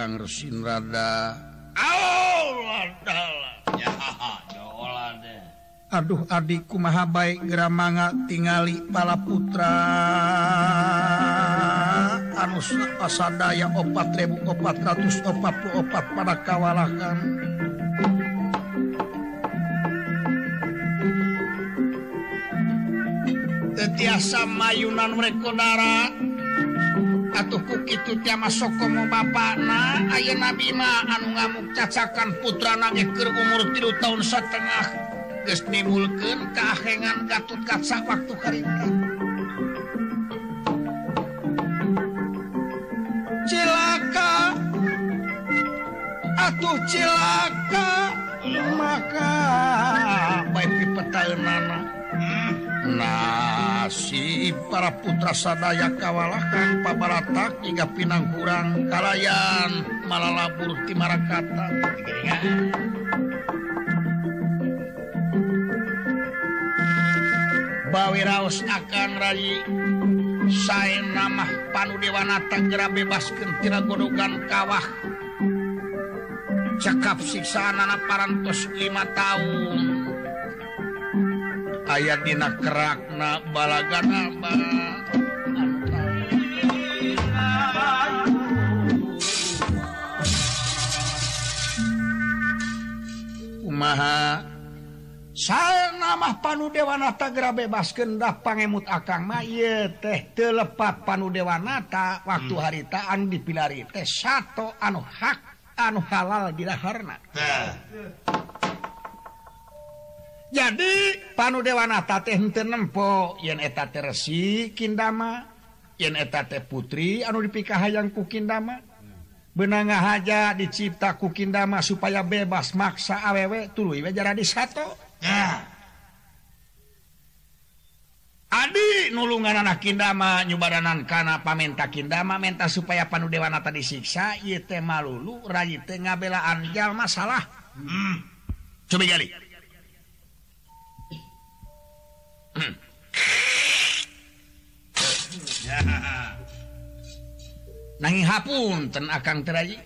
Kang Resin Rada. Aduh adikku maha baik geramanga tingali pala putra. Anus asadaya opat ribu opat ratus opat puluh opat pada kawalakan Tetiasa mayunan mereka darat atuhku itu tiama sokomo Bapak nah Ayo Nabima anu ngamuk cacakan putra nangekir umur tilu tahun setengah. Gesnimulken kahengan Gatut Kaca waktu hari cilaka! Atuh cilaka! Maka baik pepetalan nasi para putra sadaya kawalakan pabaratak hingga pinang kurang kalayan malah labur di marakata. Bawi raos akan rayi saya nama panu dewanata gera bebas kentina godogan kawah. Cakap siksaan anak parantos lima tahun. ayat dina kerakna balagan apa Umaha saya nama panu Dewanata gera bebas kendah pangemut akang maye teh telepat panu Dewanata waktu hmm. haritaan dipilari teh satu anu hak anu halal bilahharna jadi panu Dewanata teh nempo yen eta teresi Kindama yen eta teh putri anu dipikah hayangku Kindama benanga haja dicipta ku Kindama supaya bebas maksa awewe tulu jara di sato nah. Adi nulungan anak Kindama nyubaranan kana pamenta Kindama menta supaya panu Dewanata disiksa ieu teh malulu rayi teh ngabelaan jalma salah hmm. coba jadi Hmm. nanging Hapun ten akan teraji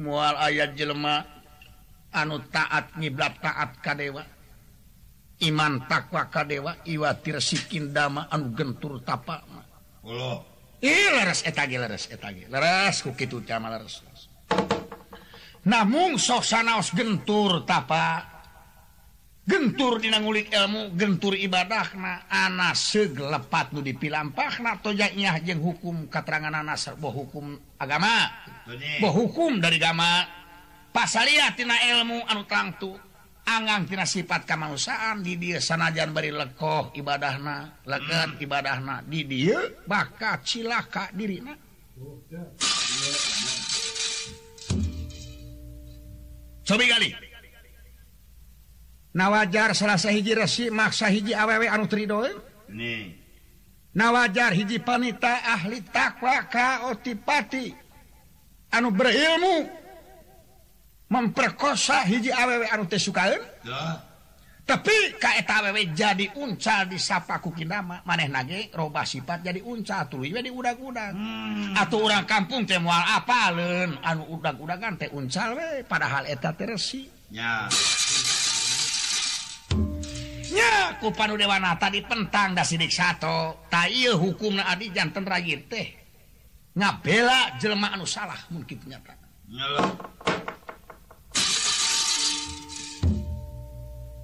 mual ayat jelemah anu taat ngiblat taat kadewa iman takwa kadewa iwatir sikin dama anu gentur tapa leres etage leres etage leres kukitu cama leres, leres. namun sok sanaos gentur tapa gentur dinangulik ilmu gentur ibadah na anak segelepat nu dipilampah na tojaknya jeng hukum keterangan anak serbo hukum agama. Bo hukum dari agama. Pasaliatina ilmu anu tangtu angangtina sifat kemanusiaan di dia sanajan bari lekoh ibadahna leket hmm. ibadahna di dia bakat cilaka dirina. Cobi kali nawajar Selasa hiji resi maksa hiji awewe anu Trido nawajar hiji panita ahli takwa kaotipati anu berilmu memperkosa hiji awewe anu suka tapi KW jadi uncal disapaku Kinama maneh nage roba sifat jadi uncal tulu jadi udang-udang hmm. atau orang kampung teh mual apalen anu udang-udangan teh uncal we padahal eta teresi ya. ku panu Dewana tadi pentang da sidik satu tay hukum Adi jantan Rayi teh. Ngabela jelma anu salah mungkin nyata.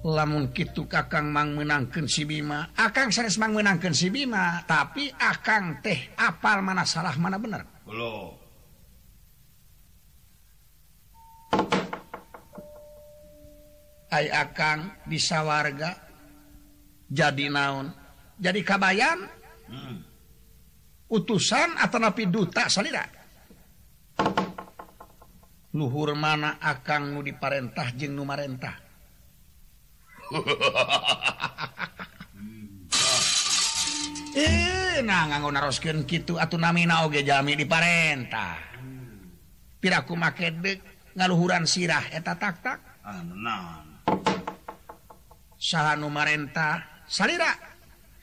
Lamun gitu kakang mang menangkan si Bima akang sanes mang menangkan si Bima tapi akang teh apal mana salah mana bener. Belum. Ay akang bisa warga jadi naon? Jadi kabayan? Hmm. utusan atau napi duta salira luhur mana akan nu diparentah jeng nu marentah? Hmm. Eh nah nganggo naroskeun kitu atuh namina oge jami diparentah. Piraku make deuk ngaluhuran sirah eta tak tak ah, saha nu marentah salira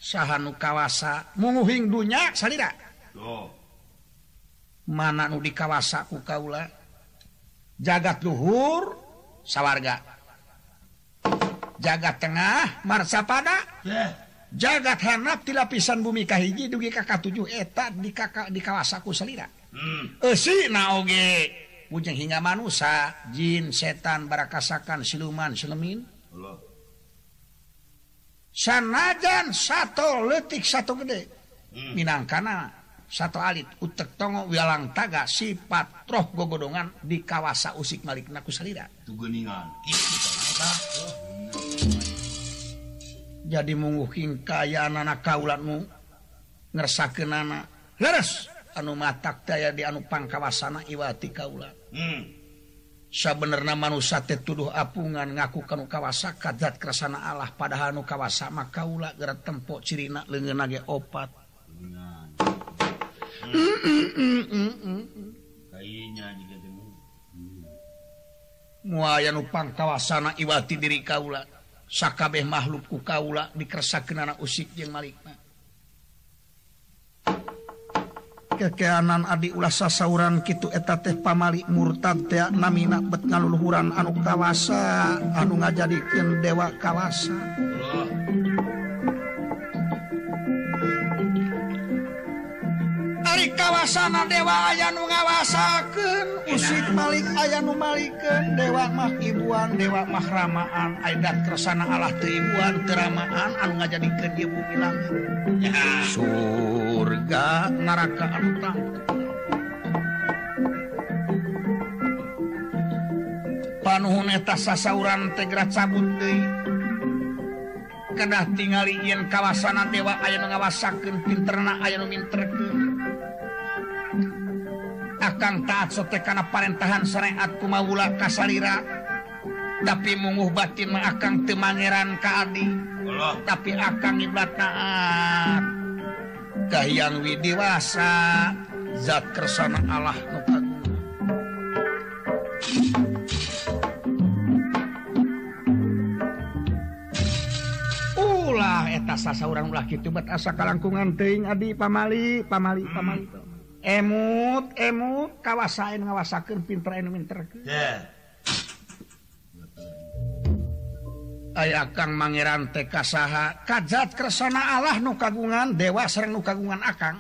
sahanu kawasa menguhing dunya salira oh. mana nu di kawasa ku kaula? Jagat luhur sawarga. Jagat tengah marsapada. Yeah. jagat hanap di lapisan bumi kahiji dugi kakak tujuh eh, eta di kakak di kawasaku salira hmm. esi naoge ujung hingga manusia jin setan barakasakan siluman selemin sanajan satu letik satu gede. Hmm. Minangkana satu alit utek tongo wilang taga sifat roh gogodongan di kawasa usik malik naku salira. Jadi menguking kaya anak kaulatmu ngersa ke leres! Anu matak daya di anu pangkawasana iwati kaulat. Hmm. bener manate tuduh apungan ngaku kanu kawasa kadat kerasana Allah. Padahal nu kawasama kaula gerak tempok cirina lengan nage opat. Muaya nupang kawasana iwati diri kaula. Sakabeh makhlukku kaula dikersakan anak usik yang malik. kekeanan Adi ulasa sauran Kitu eta teh pamali murtad teak namina bet ngaluluhuran anu kawasa anu ngajadikan dewa kawasa. Ari kawasana dewa aya nu ngawa usahakan usik Malik aya nu numalikken Dewa mah ibuan Dewa Mahramaan adat kesana Allah Tribuan keramaan anu nga jadi ke diabu bilang surga. Neraka Antang panuhuneta sasauran Tegra cabut Dei kedah tinggal yen kawasana dewa aya ngawasaken pinterna aya nu minter akan taat sote karena parentahan syariat kumawula kasalira tapi munguh batin mah akang teu mangeran ka adi. Tapi akang iblat taat kahiyang widiwasa zat kersana Allah nu ulah eta sasaurang ulah kitu bet asa kalangkungan teuing adi pamali pamali pamali. emut emut kawasain ngawasakan pinter pinter yeah. aya Kang Mangeran TK saha kajat kersana Allah nu kagungan dewa sereng nu kagungan akang.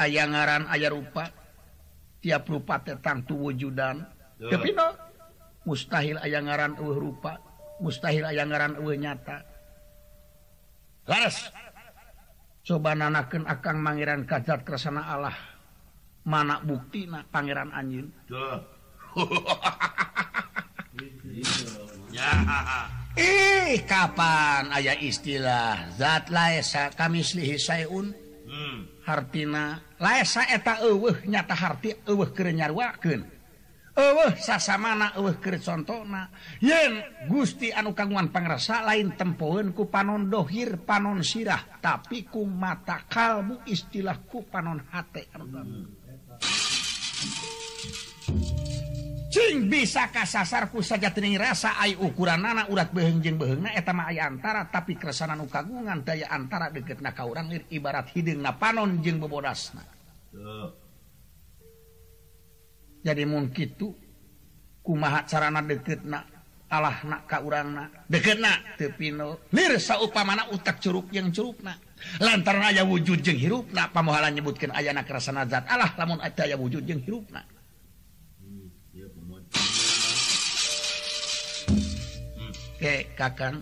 Aya ngaran aya rupa tiap rupa tetang tu wujudan tapi no mustahil aya ngaran eueuh rupa mustahil aya ngaran eueuh nyata. Laras. coba nanaken akan Pangeran Kajat kesana Allah. Mana bukti na Pangeran anjing? Ih kapan ayah istilah zat Laesa kamislihi sayun hmm. Hartina Laesa eta nyata harti kenyarwaken Uh, sasamana uh, contohna yen Gusti anu kaguan pangrasa lain tempoen ku panon dhohir panon sirah tapi ku mata kalbu istilahku panon hate Cing bisa kasasarku saja tening rasa ay ukuran anak urat behengjeng behengna etama ay antara tapi keresanan kagungan daya antara deket na kauran ibarat hidung na panon jeng bebodasna. Uh. jadi mungkin itu kumaha carana deket na Allah nak ka urang na deket na tepino lirsa upamana utak curug yang curug na lantaran aya wujud jeng hirup na pamohalan nyebutkan aya na kerasana nazat Allah lamun ada aya wujud jeng hirup na Oke, kakang.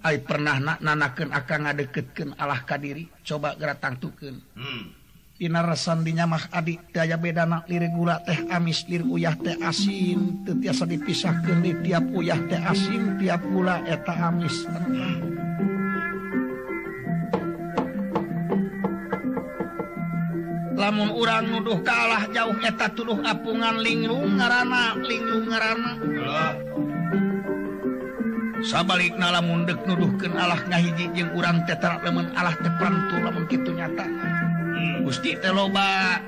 Ay pernah nak nanakan akan ngadeketkan Allah kadiri. Coba geratang tuken. Hmm. rasandinya mah adik daya bedana lirik gula teh amis lir uyah teh asin. Tetiasa dipisahkan di tiap uyah teh asin tiap gula eta amis. Lamun urang nuduh kalah jauh eta tuduh apungan linglung ngarana linglung ngarana. Sabalik na lamun dek nuduhkan Allah ngahiji jeung urang tetra lemen Allah teprantu lamun kitu nyata. Gusti teloba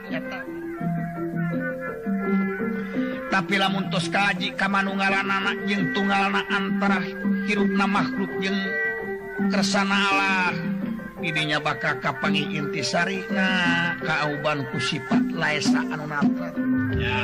tapi lamuntos Kaji kamanungalan anak yang tunggal anak antara hirupna makhluk yang kersana Allah idenya bakal kapangi intisari nah kauban ku sifat laesa anu natra ya.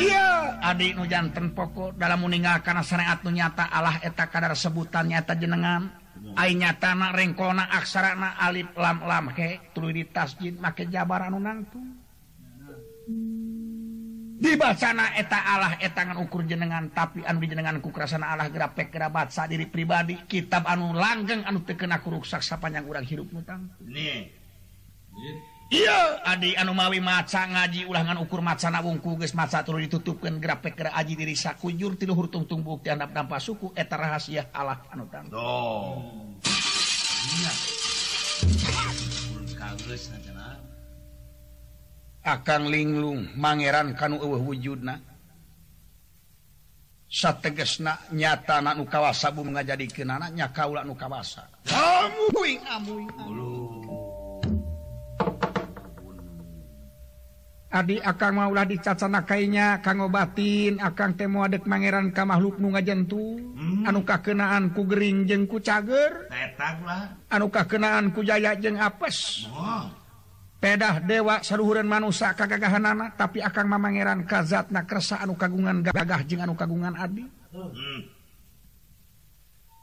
Iya. adik nujantan pokok dalam meninggal karena syariat nyata Allah eta kadar sebutan nyata jenengan. Ainya tanah rengkona aksarana alif lam lam he tuluy di tasjid make jabaran nangtu. Tuh dibacana eta Allah etangan ukur jenengan tapi anu jenengan ku kerasana Allah gerapek gerabat sa diri pribadi. Kitab anu langgeng anu tekena kuruksak sapanjang urang hirup mutang nih. Iya Adi anu mawi maca ngaji ulangan ukur macana wungku geus maca turun ditutupkan grapek ke aji diri sakujur tiluhur tungtung bukti andap dampa suku eta rahasia Allah anu tang. Oh. Akang linglung mangeran kanu eueuh wujudna. Sategesna nyata na nu kawasa bu mengajadikeun anak nya kaula nu kawasa. Amuing amuing. amuing. Adi akan maulah dicacana kainya kanggo batin akan temu adet mangeran ka makhluk nu ngajentu hmm. anuka kenaan ku Gering jeng ku cager anu kakenaan ku Jaya jeng apes oh. pedah dewa seruhuran manusia kagagahanana tapi akan mamangeran kazat na kersa anu kagungan gagah jeng anu kagungan Adi hmm.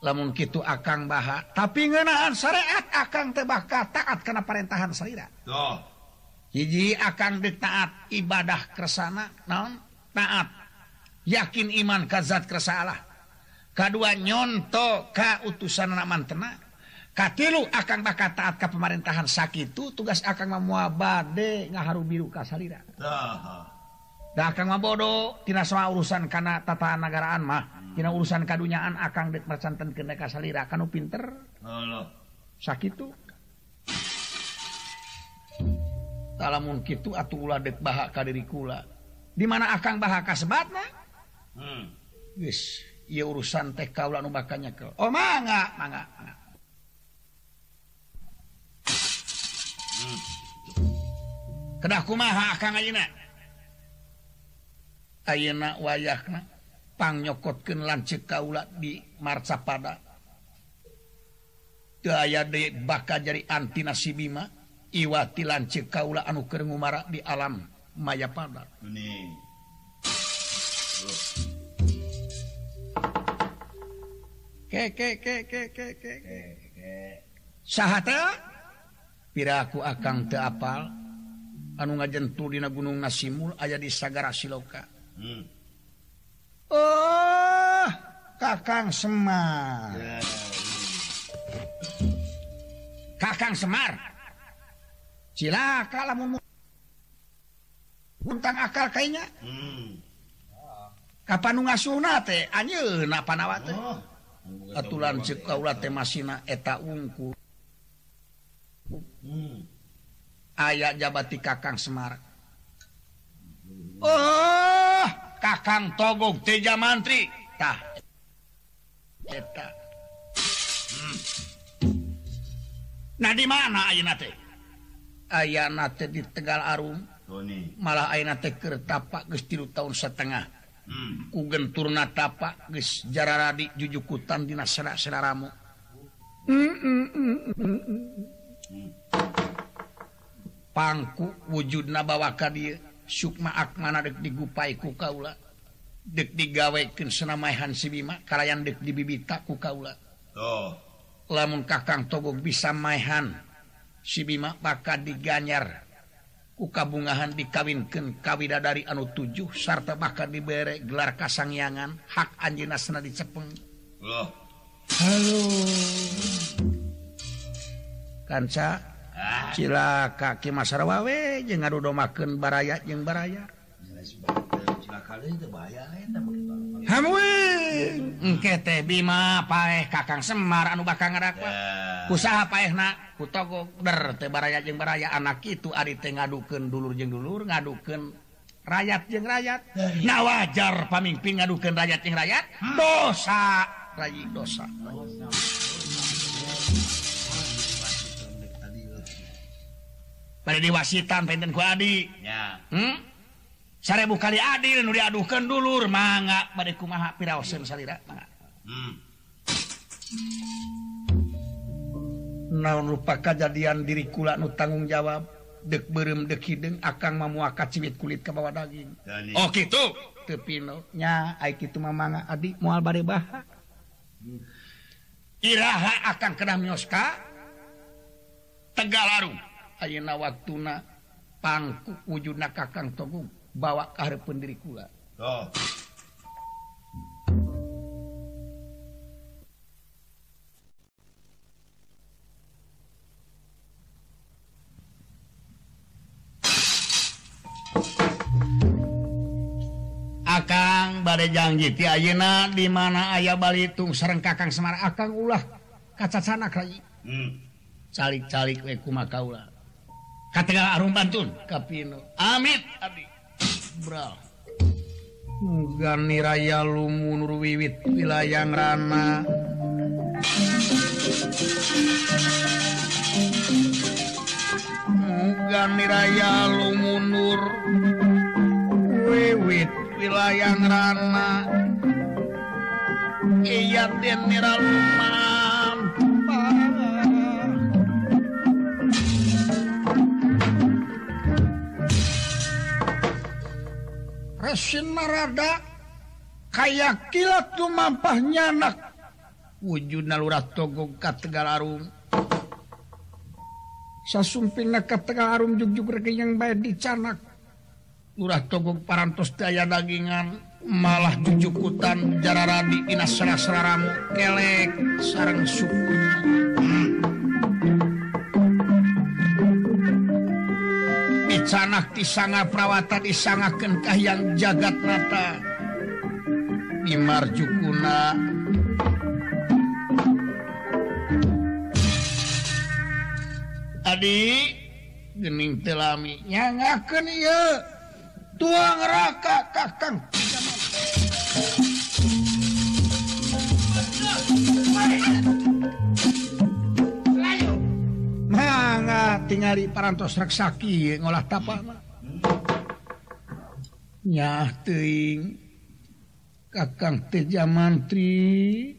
lamun kitu akan bahak tapi ngenaan syariat akan tebah taat karena perintahan syariat oh. Iji akan ditaat ibadah kesana non taat. Yakin iman kazat kesalah kedua nyonto ka utusan naman tena katilu akan bakal taat ke pemerintahan. Sakit itu tugas akan memua bade ngaharu biru kasarira dah akan mabodo tina sama urusan karena tata negaraan mah. Hmm. Tina urusan kadunyaan akan dek mercanten kena kasalira kanu pinter. Sakit tuh lamun gitu atuh dek baha ka diri kula di mana akang baha kasbatna hmm. geus ieu urusan teh kaula nu bakal nyekel. Oh mangga mangga mangga hmm. kedah kumaha akang ayeuna? Ayeuna wayahna pangyokotkeun lanceuk kaula di marcapada. Teu aya de bakal jadi anti nasibima iwati Iwatilan kaula anu kerenggumara di alam Maya pada piraku akan teapal anu ngajentul Dina Gunung Nasimul aya di Sagara Siloka. Hmm. Oh Kakang Semar. Yeah. Kakang Semar? silaka lamuntang akal kayaknya hmm. kapan nu ngauna teh? Anjeun panawa teh. Oh. Atulan ceuk kaula teh masina eta ungku. Hmm. Aya jabati Kakang semar. Oh Kakang togong Teja mantritah eta. Hmm. Nah di mana ayeuna teh? aya nate di Tegal Arum oh, malah Aina teker tapak gestilu tahun setengah hmm. kugen turna tapak guys jarara di jujukutan di naseramu mm -mm. mm, mm, mm. Hmm. pangku wujud nabawaka dia Sukma Akmana dek digupai ku Kaula dek digawekin senamaihan Sibima kalian dek dibibita ku Kaula oh. lamun Kakang Togog bisa maihan si Bima bakal diganyar ukabungahan dikawinken kawida dari anu tujuh sarta bakal diberre gelar kasangyangan hak anjina sena dicepeng Loh. Halo kanca ah. sila kaki masyarakat wawe je ngadudomaken baraya jeung baraya Bima paeh Kakang Semar anu bakal ngarakwa usaha paehna kutogo ber teu baraya jeung baraya. Anak itu ari teh ngadukeun dulur jeung dulur ngadukeun rakyat jeung rakyat nah wajar pamimpin ngadukeun rakyat jeung rakyat dosa! Rayi dosa. Pada diwasitan penten ku adi. Ya. Hmm? sarebu kali adil nu diaduhkan dulur mangga bade kumaha piraoseun salira. Mangga hmm. naon lupa kejadian diri kula nu tanggung jawab dek berem dek hidung akang mamuaka cibit kulit ke bawah daging. Dali. oh gitu? Tepino nya ai kitu mah mangga adi moal bade baha. Iraha akan kena mioska tegalarung. Ayeuna waktuna pangku wujudna kakang togung. bawa kehar pendiri kula oh. Akang badai janji ti ayeuna di mana ayah balitung sareng Kakang Semar Akang ulah kacacana sana Hmm. Calik-calik we kumaha kaula. Katengah arum bantun kapino. Amit abdi. Gani Raya Lumunur wiwit wilayah Rana. Gani Raya Lumunur wiwit wilayah Rana. Iya Tenira Lumah Sinrada kayak kilat tuh mampahnya anak. Wujud nalurah togong ka Tegalarung sasumping na ka Tegalarung jugjug reging yang baik dicanak lurah togong parantos daya dagingan malah jujukutan jararadi dina serasraramu kelek sarang suku. canah disanga sanga perawata disangakankah yang jagat mata. Dimarjukuna adik gening telami telaminya ngaken tuang raka kakang. mangga tinggali parantos raksaki ngolah tapak nyah teing kakang teja mantri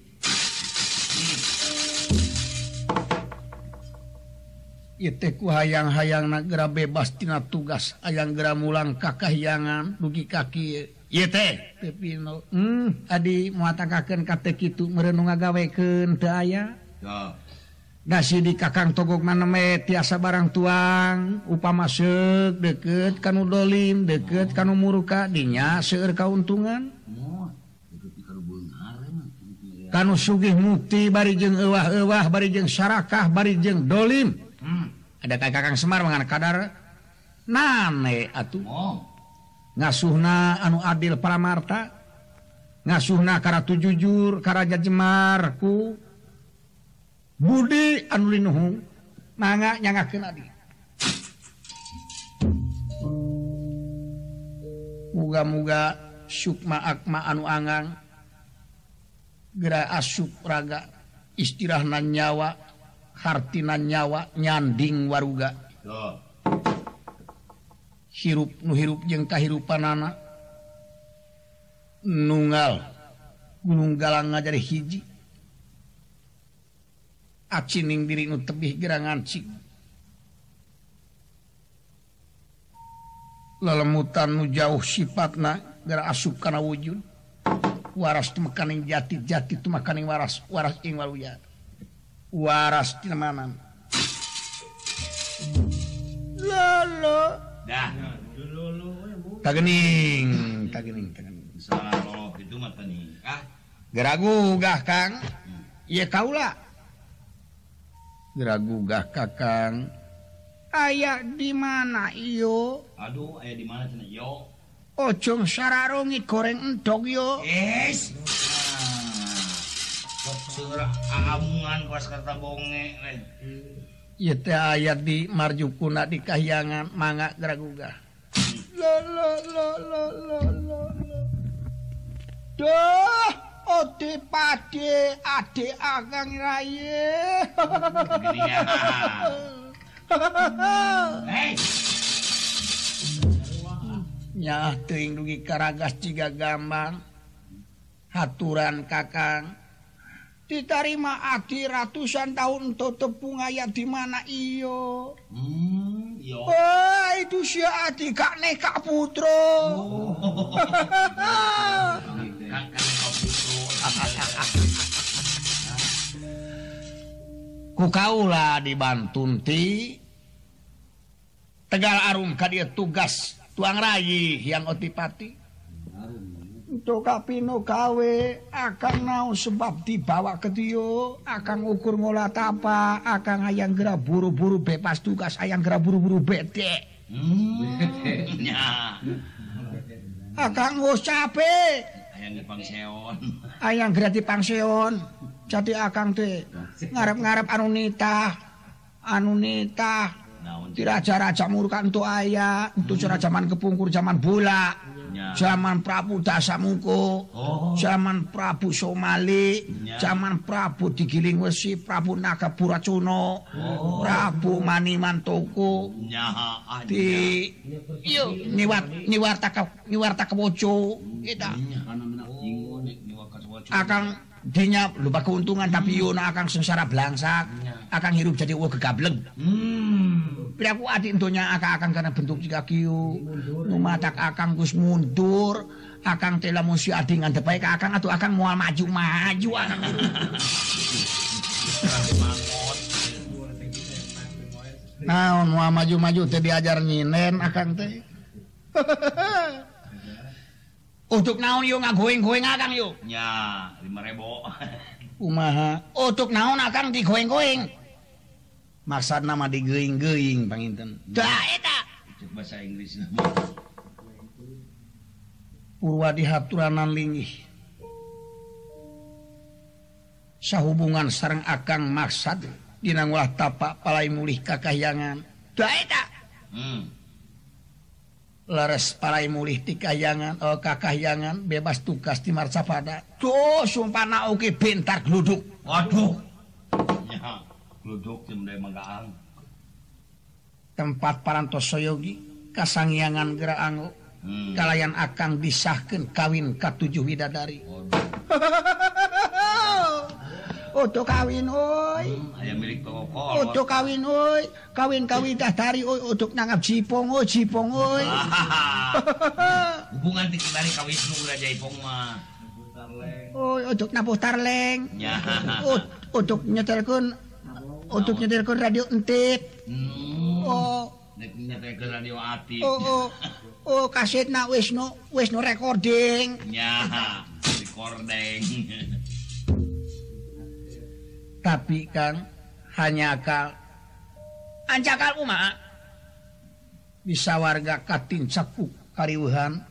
ku hayang-hayang nagara bebas tina tugas ayang gera mulang kakahyangan dugi kaki. Hmm, adi muaatakan kate itu merenung ngagaweken daya oh. dasi di kakang togok maneme tiasa barang tuang. Upa masuk deket kanu dolim deket kanu muruka dinya seueur kauntungan. Kanu sugih mukti bari jeung euwah-euwah bari jeung syarakah bari jeung dolim. Hmm. Ada ka kakang Semar mangan kadar. Nane atuh. Oh. ngasuhna anu adil paramarta. Ngasuhna karatu jujur karaja jemarku Budi Anlinhung manganyanga muga-muga Sukma Akma anu Angang gera asup raga istirahna nyawa hartina nyawa nyanding waruga. Hirup nu hirup jeung kahirupan anak nungal gunung galang ngajari hiji. acining diri nu tebih gerangan cik lelemutan nu jauh sifatna gara asup kana wujud. Waras tu makaning jati jati tu makaning waras waras ing waluya waras tina manan. Lolo. Dah. Tagening tagening tagening. Salah itu mata nikah ah. geragu gah kang. Hmm. Ya kaulah geragugah Kakang aya di mana iyo? Aduh aya di mana yo Ocung sararongit goreng entok yo es ah, surah amungan pas kata bonge Ya teh ayat di marjukuna di kahyangan mangga geragugah lo lo lo lo lo lo. Duh! Ode pade adik Akang Raye. Nyah teuing dugi karagas ciga gambang. Haturan Kakang. Ditarima adi ratusan tahun tetep aya di mana iyo. Hmm, iyo. Oh, ah, itu si adi kak nekak putro. Oh. kak nekak. Putro. ku kaulah dibantunti Tegal Arum ka dia tugas tuang rayi yang otipati untuk kapino kawe akan nau sebab dibawa ke Tio akan ukur ngolah tapa akan ayang gera buru-buru bebas tugas ayang gera buru-buru bete Hmm, nya. akan ngos capek Ayang di pangseon. ayang gera di pangseon jadi akan teh ngarep-ngarep anu nitah anu nitah di raja-raja murkan untuk ayah untuk zaman kepungkur zaman bola nya. zaman Prabu Dasamuko Oh. zaman Prabu Somali Ya. zaman Prabu Digiling Wesi Prabu Nagapuracuno Oh. Prabu Manimantoko ah, di niwat niwarta niwarta kewoco kita nya. dinya lupa keuntungan hmm. tapi Yona akan sengsara belangsak hmm. akan hirup jadi uang gegableng hmm. Bila aku adik intonya akan akan karena bentuk jika kiu numatak akan gus mundur akan tela musi adik ngante baik akan atau akan mual maju maju akan nah mual maju maju teh diajar nyinen akang teh untuk naon yo ngagoeng-goeng akang yo. nya 5000. Kumaha? Untuk naon akang digoeng-goeng? Maksud nama digeing-geing panginten. Da eta. Bahasa Inggris. Purwa dihaturanan linggih. Sahubungan sarang akang maksad dina dinangulah tapak palai mulih kakahyangan. Da eta. Hmm. leres parai mulih ti kayangan eh, oh, kakahyangan bebas tugas di marcapada tuh sumpana oke bentar geluduk. Waduh. Ya geluduk tim dari manggaan tempat parantos soyogi kasangyangan gera anggo hmm. kalayan akan disahkan kawin katujuh widadari. Waduh. Oto kawin oi hmm, Oto kawin oi kawin kawidah tari oi untuk nangap jipong oi jipong oi hubungan tinggi tari kawin Raja jipong mah Oi, untuk nabuh tarleng. Ya. Untuk nyetelkeun untuk nyetelkeun radio entip. Hmm. Oh. Nek nyetelkeun radio ati. Oh, oh. Oh, kasetna wis wisnu, wis recording. Ya. Recording. tapi kan hanya akal ancakal Uma. Bisa warga Katin Capuk Kariuhan.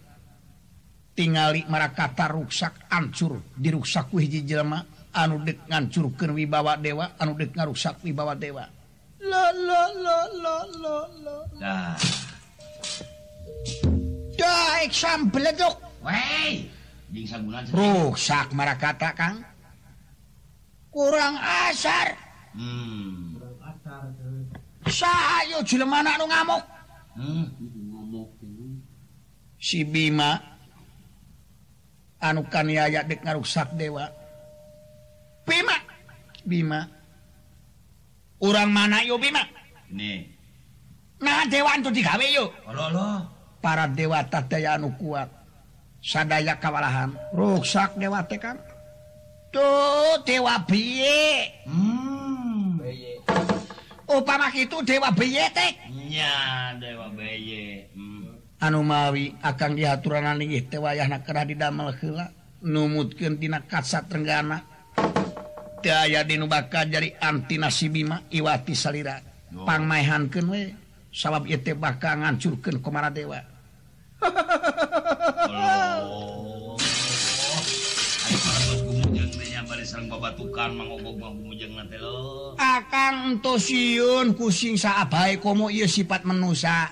Tingali Marakata ruksak ancur diruksaku hiji jelma anu dek ngancurkeun wibawa dewa anu dek ngaruksak wibawa dewa. Lo lo lo lo lo lo dah. Dah eksam beledok. Wey! Ruksak Marakata Kang. kurang asar. Hmm. saya mana ngamuk. Hmm. si Bima anukan aya dek ngaruksak dewa. Bima Bima. Orang mana yo Bima? Nih. Nah dewa itu digawe yuk para dewa tak daya anu kuat. Sadaya kawalahan. Rusak dewa tekan tuh dewa biye hmm. upama itu dewa biye teknya hmm. dewa biye hmm. anu mawi akan diaturan aneh teh wayahna kerah didamel heula numutkeun tina kasat Trenggana teu aya di bakal jadi anti nasibima iwati salira oh. Pangmaehankeun we sabab ieu teh bakal ngancurkeun komara dewa oh. Sareng babatukan mangogog mah gumujeng nanti lo. akang entosiun kusing saabae komo ieu sifat manusia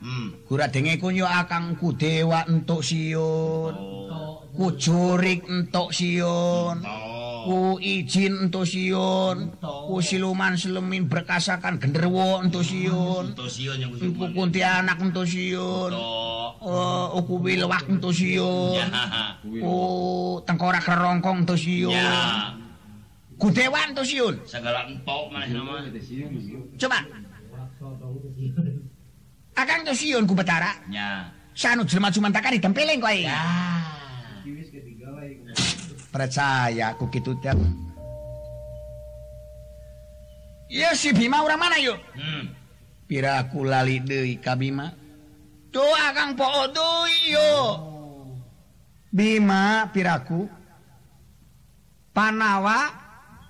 Hmm. Gura denge kunyo akang ku dewa entuk siun Oh. ku jurik entuk siun Oh. Ku ijin entuk siun. Ku siluman selemin berkasakan genderwo entuk siun. Entuk siun anak entuk siun. Uh, eh, uku wilwak entuk siun. Ku tengkorak kerongkong entuk siun. Ku dewan entuk siun. Segala entuk nama. Coba. Akang entuk siun ku betara. Ya. Sanu jelma cuman takari tempeleng kau ini. Ya. percaya ku gitu teh Iya si Bima orang mana yuk? Hmm. Piraku lali deui ka Bima. Tuh akang poo deui yuk. Bima piraku Panawa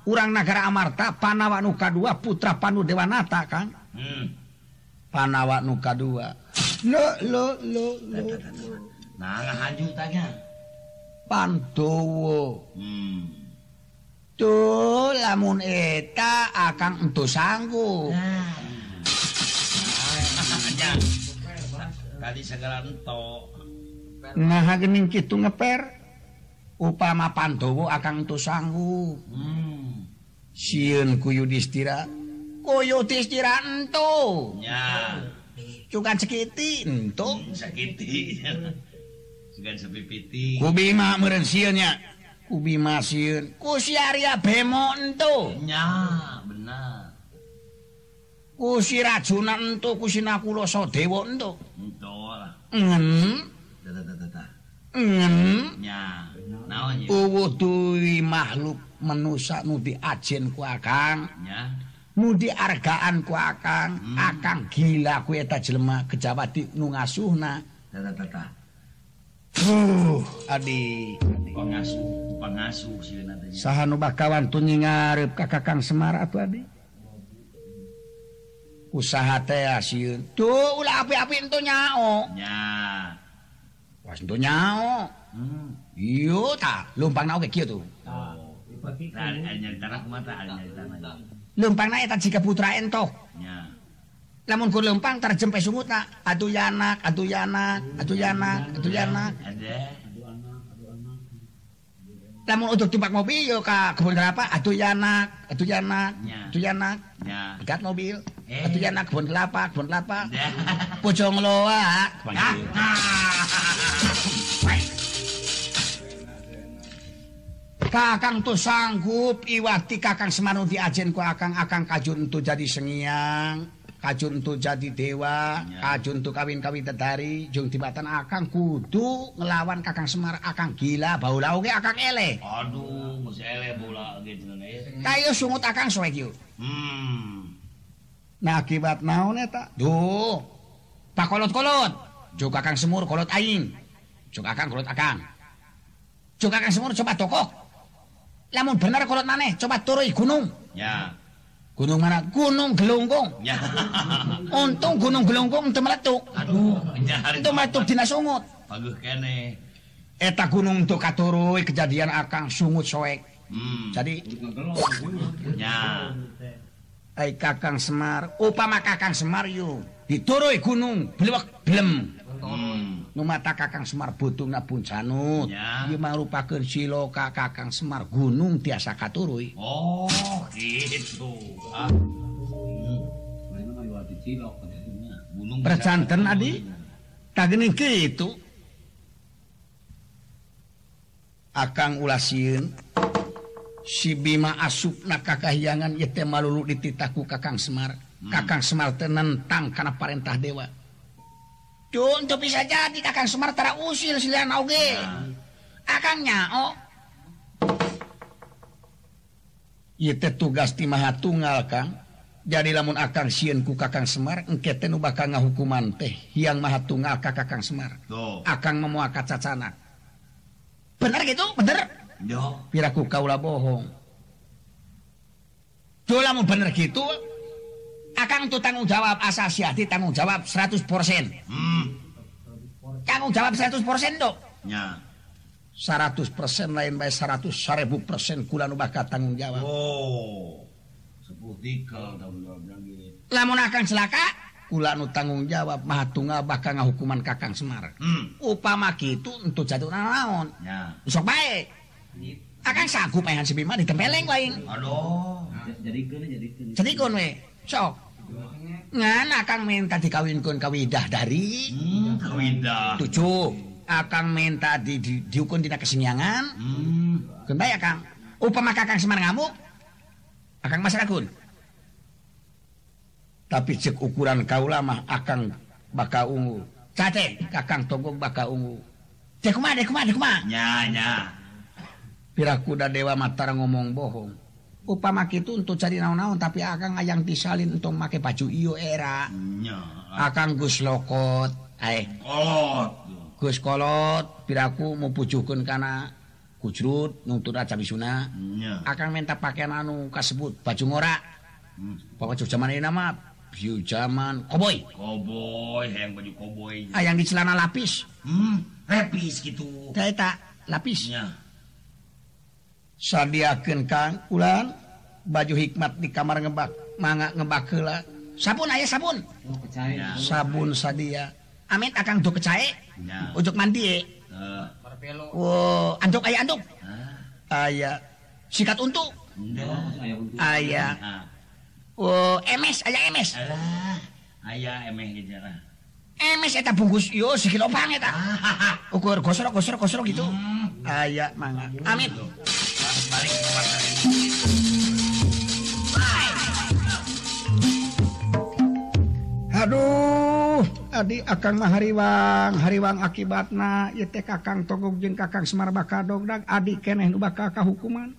urang negara Amarta Panawa nu kadua putra Pandu Dewanata kan. Hmm. Panawa nu kadua. Lo lo lo lo. lo. Nah, lanjut aja. Pandowo. Hmm. Tuh lamun eta akang entu sanggup. Nya tadi segala entok nah gening kitu ngeper? Upama Pandowo akang entu sanggup. Hmm. Sieun ku Yudhistira ku Yudhistira entu. Nya cukan sekiti entu. Sakiti Ubimanya Ubi Masir Kuya bemontnya benar. Kusi ku si Nakula Sadewa so dewo lah. ngen. Ngen. Nya. Naon ye? Uwuh duwi makhluk manusa nu diajen ku akang. Nya. nu diargaan ku akang. Akang gila ku eta jelema kejawati nu ngasuhna. Adiksu bakawan tunyi ngarep kakakang Semar atau Adi. Usaha teh siun tuh ulah api-api itu nyao. Nya. Was itu nyao. Hmm. iyo ta lumpang nao kayak gitu lumpang naik tak jika putra entok nya. Lamun ku lempang terjempe sungutna, atuh yanak, atuh yanak, atuh yanak, atuh yanak. Ada. Lamun untuk timbak mobil yo ka kebun kelapa, atuh yanak, atuh yanak, Nya. atuh yanak. Dekat mobil, Eh. atuh yanak kebun kelapa, kebun kelapa. Pocong loa. Ah, Kakang tuh sanggup iwati kakang semanu diajen ku akang akang kajun tuh jadi sengiang kajun tuh jadi dewa Ya. kajun tuh kawin-kawin tedari jung tibatan akang kudu ngelawan kakang semar akang gila bau lau ge akang ele Aduh, mesti ele bola gitu nih. kayo sungut akang soek yuk Hmm. nah akibat naon eta duh pak kolot-kolot juk akang semur kolot aing juk akang kolot akang juk akang semur coba tokok lamun bener kolot maneh coba turui gunung Ya. Gunung mana? Gunung Gelunggong. Ya. Untung Gunung Gelunggong itu meletuk. Aduh, itu meletuk dina sungut. Bagus kene. Eta gunung itu katurui kejadian akang sungut soek. Hmm. Jadi ya. Ai Kakang Semar, upama Kakang Semar yuk, diturui gunung, blewek blem. hmm. nu mata kakang Semar butung napun canut Ya. yeah. merupakan siloka kakang Semar gunung tiasa katurui Oh gitu ah. hmm. bercanten Adi tag itu akan ulasin si Bima asup na kakahyangan yete malulu dititaku kakang Semar hmm. kakang Semar tenentang karena perintah dewa Jun, tapi bisa jadi kakang Semar tara usil silian oge. Akang nyao. Ieu teh tugas ti maha tunggal, Kang. Jadi lamun akang sieun ku kakang Semar, engke teh nu bakal ngahukuman teh yang maha tunggal ka kakang Semar. Tuh. Akang memoal cacana. Bener gitu? Bener? Yo. Piraku kaula bohong. Tuh lamun bener gitu, Akang tuh tanggung jawab asasi hati tanggung jawab 100%. Hmm. Tanggung jawab 100% dok. Ya. 100% lain bae 100 1000 persen kula nu bakal tanggung jawab. Oh. Bilang gitu. Lamun Akang celaka, kula nu tanggung jawab Maha Tunggal bakal ngahukuman Kakang Semar. Hmm. Upama kitu untuk jatuh naon. Ya. Sok bae. Akang sanggup ayan si Bima ditempeleng lain. Aduh. Jadi kon we. Sok. Ngan akang minta dikawinkan kawidah dari? Hmm, kawidah. Tujuh. Ah, akang minta di, di, diukun tidak kesenyangan. Hmm. ya Kang? Upama kakang semar ngamuk akang masak akun tapi cek ukuran kau lama akang baka ungu. Cate kakang togok baka ungu. Cek kumah deh kumah deh kumah nyanya pirakuda dewa matara ngomong bohong. upamaki itu untuk cari naon-naon tapi akan ayam disalin untuk make baju. Iyo era. Akan Gus lokot Guskolot piraku maupujuhkan karena kujrut nuntut Sunnah akan minta pakaian anu kasebut baju ngora. Hmm. Bapak zaman ini nama Biu zaman koboi. Koboi yang baju koboi. Yang di celana lapis. Hmm, lapis gitu. Kayak tak lapisnya sadiaken Kang ulan baju hikmat di kamar ngebak manga ngebakla sabun aya sabun. Oh, sabun sadia. Amit akan tuh kecae. Untuk mandi uh. aya anduk. Ah. Aya. Sikat untuk oh, aya ayah wow MS ayah MS ayah MS gejala MS eta bungkus yo sekilo pang eta. Ah. Ukur gosrok gosrok gosrok gitu. Hmm. ayah mangga. Amit balik ke pasar Aduh Adi akan mahariwang hariwang akibatna yete kakang togog jeung kakang Semar bakal dogdag Adi keneh nu bakal kahukuman?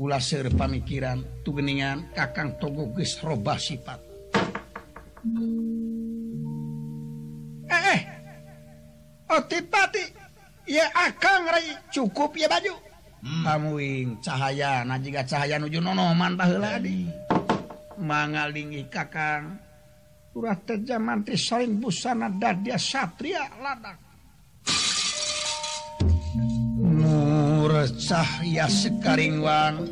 Ulah seur pamikiran tugeningan kakang togo geus robah sifat. Eh eh oh, Otipati ya akan ah, cukup ya baju. Kamuing hmm. cahaya na jika cahaya nuju nono mantah ladi mangalingi kakang urah terjam manti saling busana dadia satria ladak. Nur cahya sekaringwang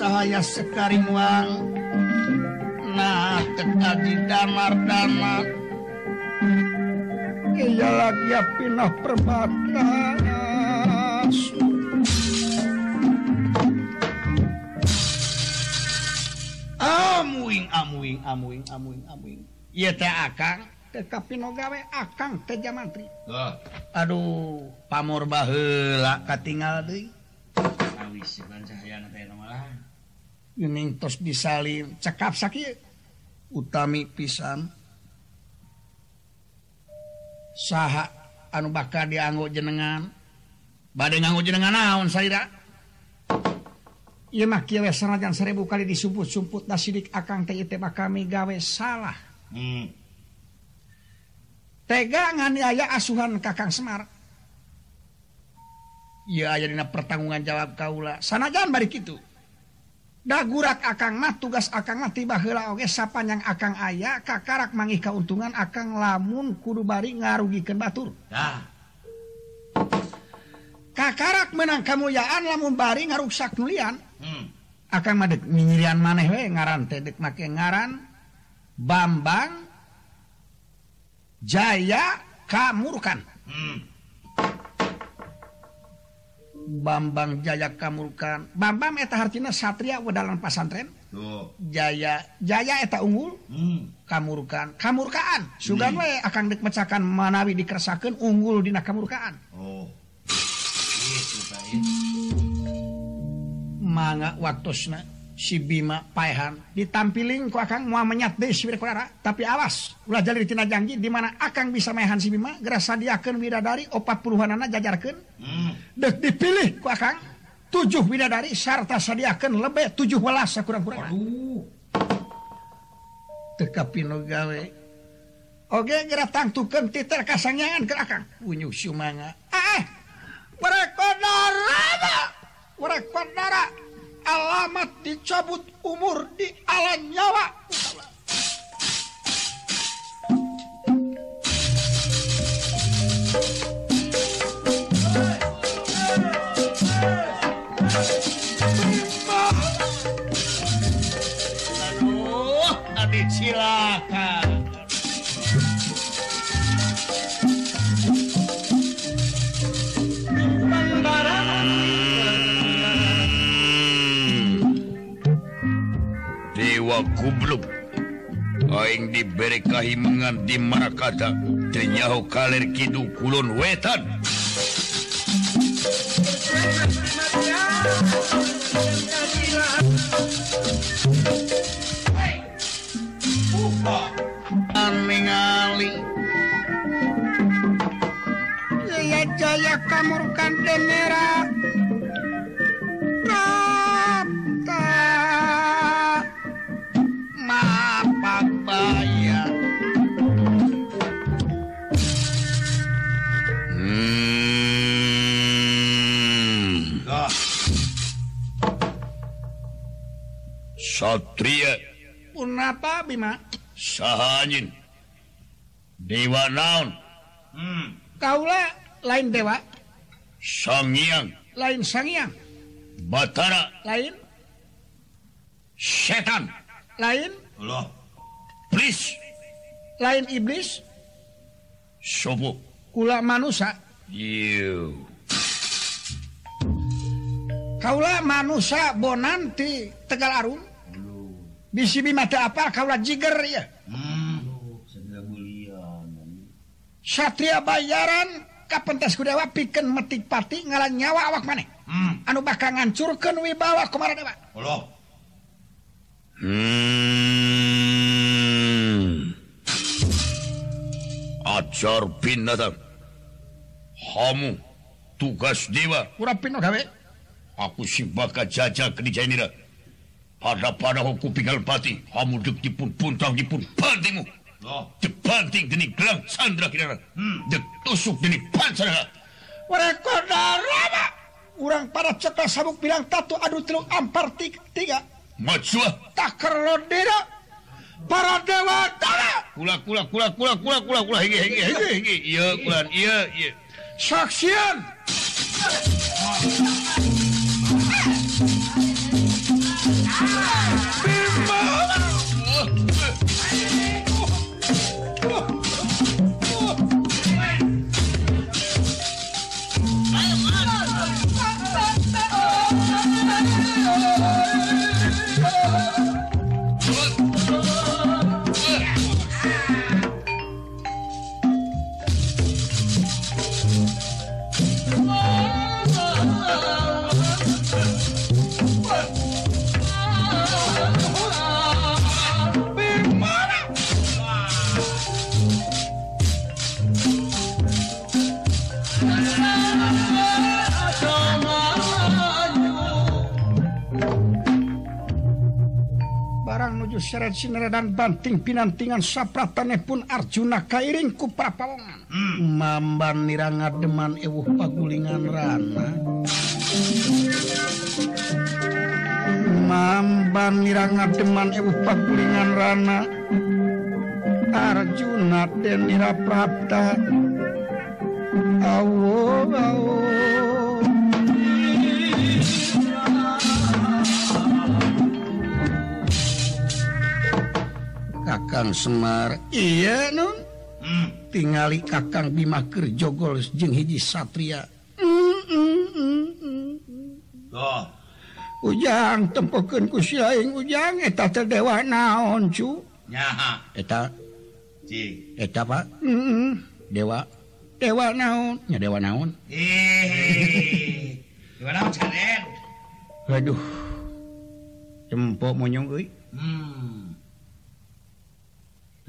cahaya sekali muang nah tadi damar-damar iyalah dia pindah perbatas amuing amuing amuing amuing amuing. Iya teh akang. Teh kapinogawe akang teh jamantri. Oh. aduh pamor baheula katingal deui. tos disalin cekap sakit utami pisan. Saha anu bakal dianggo jenengan. Bad nganggo jenengan naon sayjan seribu kali disubut-sumput nasidik akan TITMA kami gawe salah. Hmm. tegangan aya asuhan Kakang Semar. Ya aya dina pertanggungan jawab Kaula. Sanajan balik itu dagurak akan mah tugas akan akanmah tiba hela oge sapanjang akan ayah kakarak mangi keuntungan akan lamun kudu bari ngarugikan batur nah. kakarak menang kemuliaan lamun bari ngaruksak nulian hmm. akan madek nyirian maneh we ngaran tedek make ngaran Bambang Jaya Kamurkan hmm. Bambang Jaya Kamulkan Bambang eta Etahartina Satria Wedalan Pasantren. Jaya Jaya Eta Unggul hmm. Kamurkan Kamurkaan sudah hmm. akan dikmecakan manawi dikersakan unggul dina Kamurkaan oh. Manga waktu si Bima Pahan ditampilin ku akan mau menyat deh si saudara tapi awas ulah jalur tina janji di mana akan bisa mehan si Bima gerasa sadiakeun widadari opat puluhan anak jajarkan hmm. dek dipilih ku akan tujuh widadari serta sadiakan lebih tujuh belas kurang kurang tekapi nu gawe. Oke gerak tangtukan titer kasanyangan ke akang. Unyu sumanga eh, ah, eh. Ah. Warekodara Warekodara alamat dicabut umur di alam nyawa oh, Aduh, adik silakan. kubluk Aing diberkahi menganti Marakata. Tenyahu kaller Kidul Kulon wetan. Sahanyin Dewa naon. Hmm. Kaula lain dewa. Sangyang lain sangyang Batara. Lain. Setan. Lain. Allah. please lain iblis. Sobo. Kula manusia you Kaula manusia bonanti Tegal Arum bisi Bima teu apal kaula jiger ya Satria bayaran kapentas kudawa pikeun metik pati ngalan nyawa awak maneh. Hmm. anu bakal ngancurkeun wibawa kumara dewa Allah. hmm. Ajar binatang. Hamu tugas dewa. Urang urapin gawe. Aku si bakal jajak di jainira pada pada hukum pikal pati kamu dek dipun puntang dipun patimu cepatik geni gelang Sandra kirana hmm. tusuk geni pansara orang pada cekal sabuk bilang tatu adu teluk ampar tiga. Matsua takar lodera para dewa dara kula kula kula kula kula kula kula. Hege hege hege hege iya kulan iya iya. Saksian. Prajurit seret Sinera dan banting pinantingan saprataneh pun Arjuna Kairing ku prapawongan. Hmm. Mamban niranga deman ewuh pagulingan rana. Mamban niranga deman ewuh pagulingan rana. Arjuna den nira prapta. Awo awo. Kakang Semar. Iya non hmm. tingali Kakang Bimakir jogol jeung hiji Satria. Mm, oh. ujang tempoken kuing ujang eta terdewa naon cueta eta? Eta Pak? Mm, -mm. dewa. Dewa naonnya dewa naon? Aduh. Tempok monyong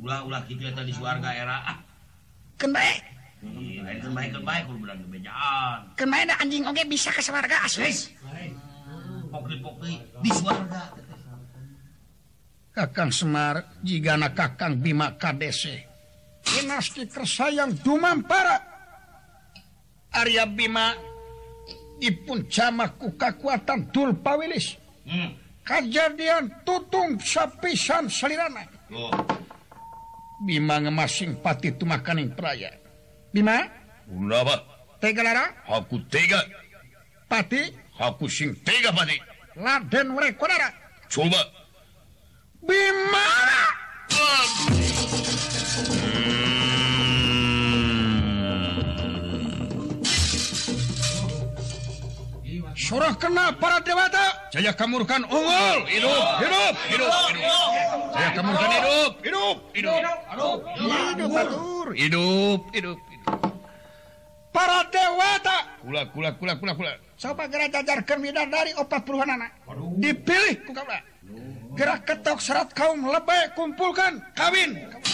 ulah-ulah gitu ya tadi suarga era. Ah. Kembali kembali anjing oke bisa ke warga asli. Di warga Kakang Semar jigana Kakang Bima KDC dinasti tersayang Dumampara. Arya Bima dipun jamak ku kekuatan Dul Pawilis. Hmm. kejadian tutung sapisan selirana oh. Bima ngemasing pati itu makaning peraya. Bima? Unapa? Tega lara? Aku tega. Pati? Aku sing tega pati. Laden mereka lara. Coba. Bima! Hmm. surah kena para dewata. Saya kamurkan unggul. Hidup. Hidup. Hidup. Hidup saya kamurkan hidup. Hidup. Hidup. Hidup. Hidup. Hidup. Hidup para dewata. Kula kula kula kula kula. Coba gerak jajarkan kermida dari opat puluhan anak. Dipilih ku kaula gerak ketok serat kaum lebay kumpulkan kawin, kawin.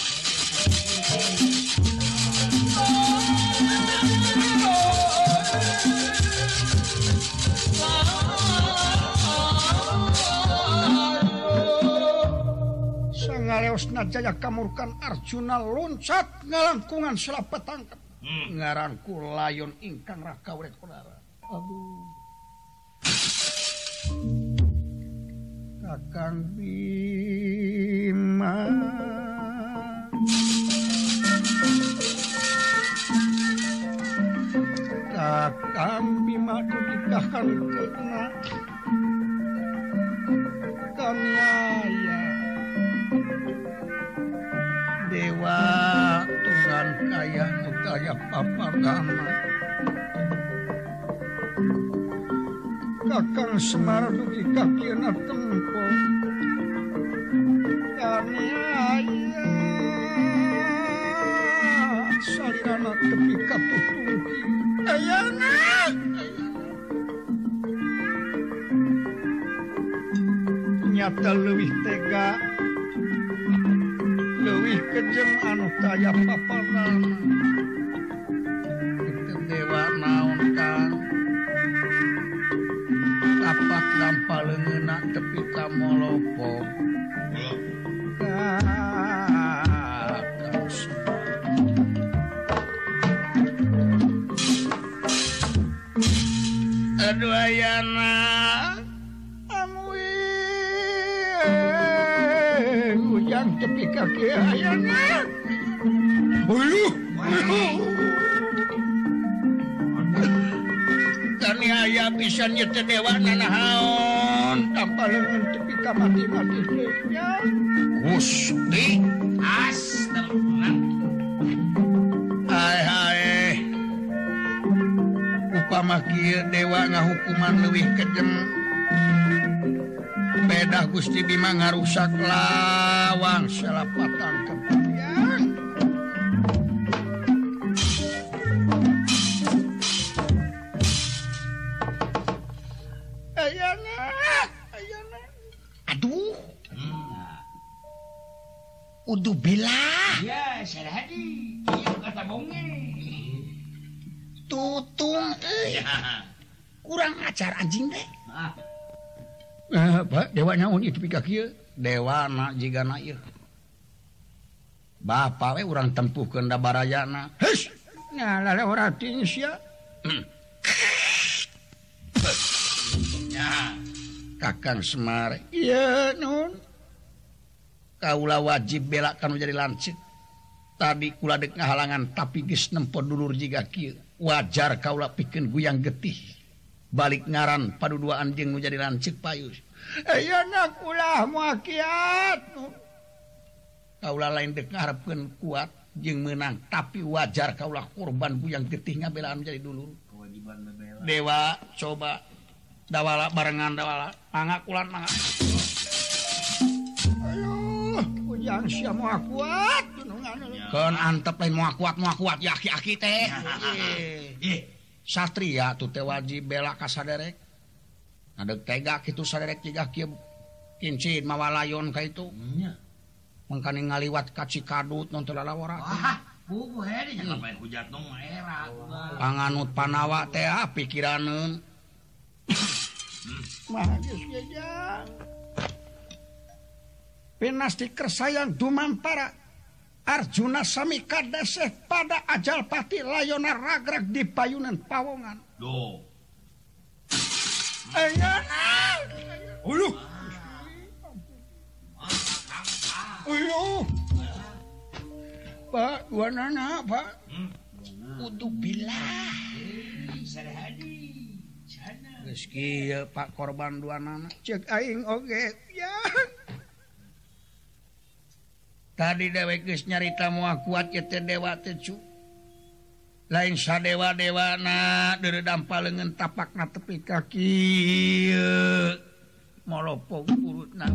Najaya kamurkan Arjuna loncat ngalangkungan selapat tangkap ngaranku layon ingkang raka urek kodara. Aduh. Kakang Bima. Kakang Bima dikahkan kena kaniaya. dewa Tuhan kaya utaya papardama. Kakang Semar dugi kakina tempo kaniaya salirana tepi kaputungki ayana nyata lebih tega luwih kejem anu kaya paparan. Itu dewa naon kan? Tapak tanpa lengenak tepi kamolopo Aduh ayana. budak tepi kaki ayana bulu! Kami ayah bisa nyete dewa nanahaon. Tanpa lengan tepi kamati mati ya gusti astagfirullah hai hai upama kieu dewa ngahukuman leuwih kejem beda Gusti Bima ngarusak lawang selapatan kepabian Ayana, ayana. Aduh. Hmm. Udu bila. Ya, sarahadi. Iya, kata bonge. Tutung, eh. Ya. Kurang ajar anjing deh. dewa nyaun itu dewa na jika Bapak we orang tempuh ke Barayana Kakang Semar. Iya non Kaula wajib belak kanu jadi lancip. Tadi kula dek ngahalangan tapi geus nempo dulur jiga kieu. Wajar kaula pikeun guyang getih. Balik ngaran paduduaan jeung nu jadi lancip payus Kaula lain dengarpun kuat jeung menang tapi wajar kaulah korban Bu yang getihnya belaan menjadi dulu dewa coba. Dawala barengan dawala. Manga kulan manga. Aduh, ujang sia moal kuat kan antep lain moal kuat moal kuat yaki aki teh satria tuh teh wajib bela kasaderek. tega itu saderek tiga kincin mawa layon ka itu. Mengkani ngaliwat kaci kadut non lalawara. Panganut panawa teh ah, pikiraneun mah geus jejang pinas dikersayang dumampara Arjuna sami kadaseh pada ajal pati layona ragrag di payunan pawongan. Duh. Ulu. Ulu. Pak, dua nana, Pak. Untuk bila. Meski Pak korban dua nana. Cek aing oge. Ya. Tadi dewek nyarita muah kuat ya teh dewa teh lain sadewa-dewana dedam palengen tapak na tepi kaki molopong urut na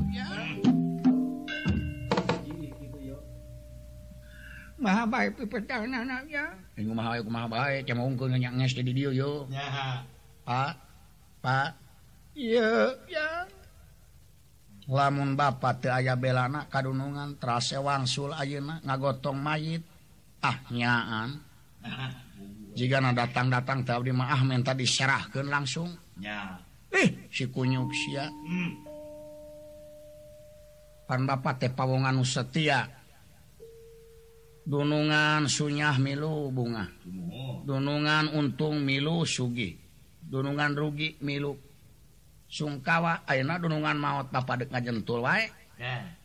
maha baik pepetang na na ya? Ingin maha baik maha baik. Cuma ungkul nanya nges di dia yo. Ya pak pak. Iya ya. Lamun bapak teu aya belana kadunungan terase wangsul ayeuna ngagotong mayit. Ah nyaan. jika na datang-datang tahu di maaf ah, minta diserahkan langsung. Ya. eh si kunyuk sia. Hmm. pan bapak teh pawongan setia. Dunungan sunyah milu bunga. Dunungan untung milu sugi. Dunungan rugi milu. Sungkawa ayeuna dunungan maut bapak dek ngajentul wae. Ya.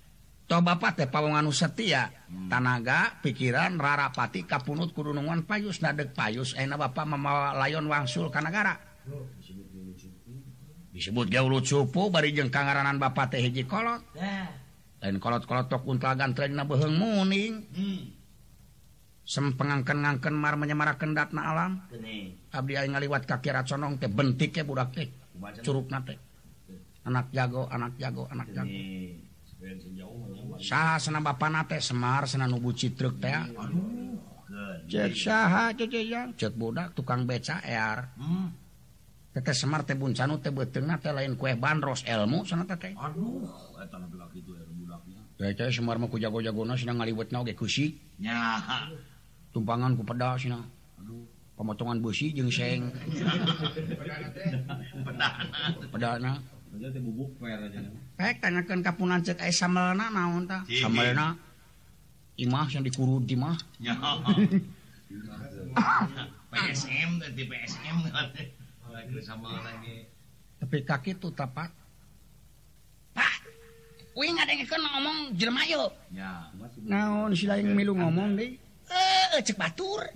toh Bapak teh Pawongan Setia. Tanaga pikiran rarapati kapunut kurunungan payus nadek payus. Enak Bapak memawa layon wangsul kanagara disebut jauh cupu bari jeng kangaranan Bapak teh hiji kolot. Lain kolot-kolot tok untagan tren na beheng muning. Sem pengangkan ngangken mar menyemarakan datna alam. Abdi aing ngaliwat kaki raconong teh bentik bentiknya budak teh. Curug nate anak jago anak jago anak jago. Gini. sah sena Bapakna teh Semar sena nubu Citruk teh ah. cek saha cek yang cek budak tukang BCR hmm. tete Semar teh buncanu teh betengah teh lain kue bandros ilmu sana teh aduh eta budak itu budaknya. Teh teh Semar mah ku jago-jagona sina ngaliwetna oge kusik nya. Tumpangan ku peda sina. Aduh. Pemotongan besi jeung seng. Pedana pedana Eh, kapunan imah yang dikuru Ya. PSM dari PSM tapi kaki tuh tapat Pak Wih nggak ada yang ikut ngomong jelmayo ya. Naon si lain milu ngomong deh eh cek batur.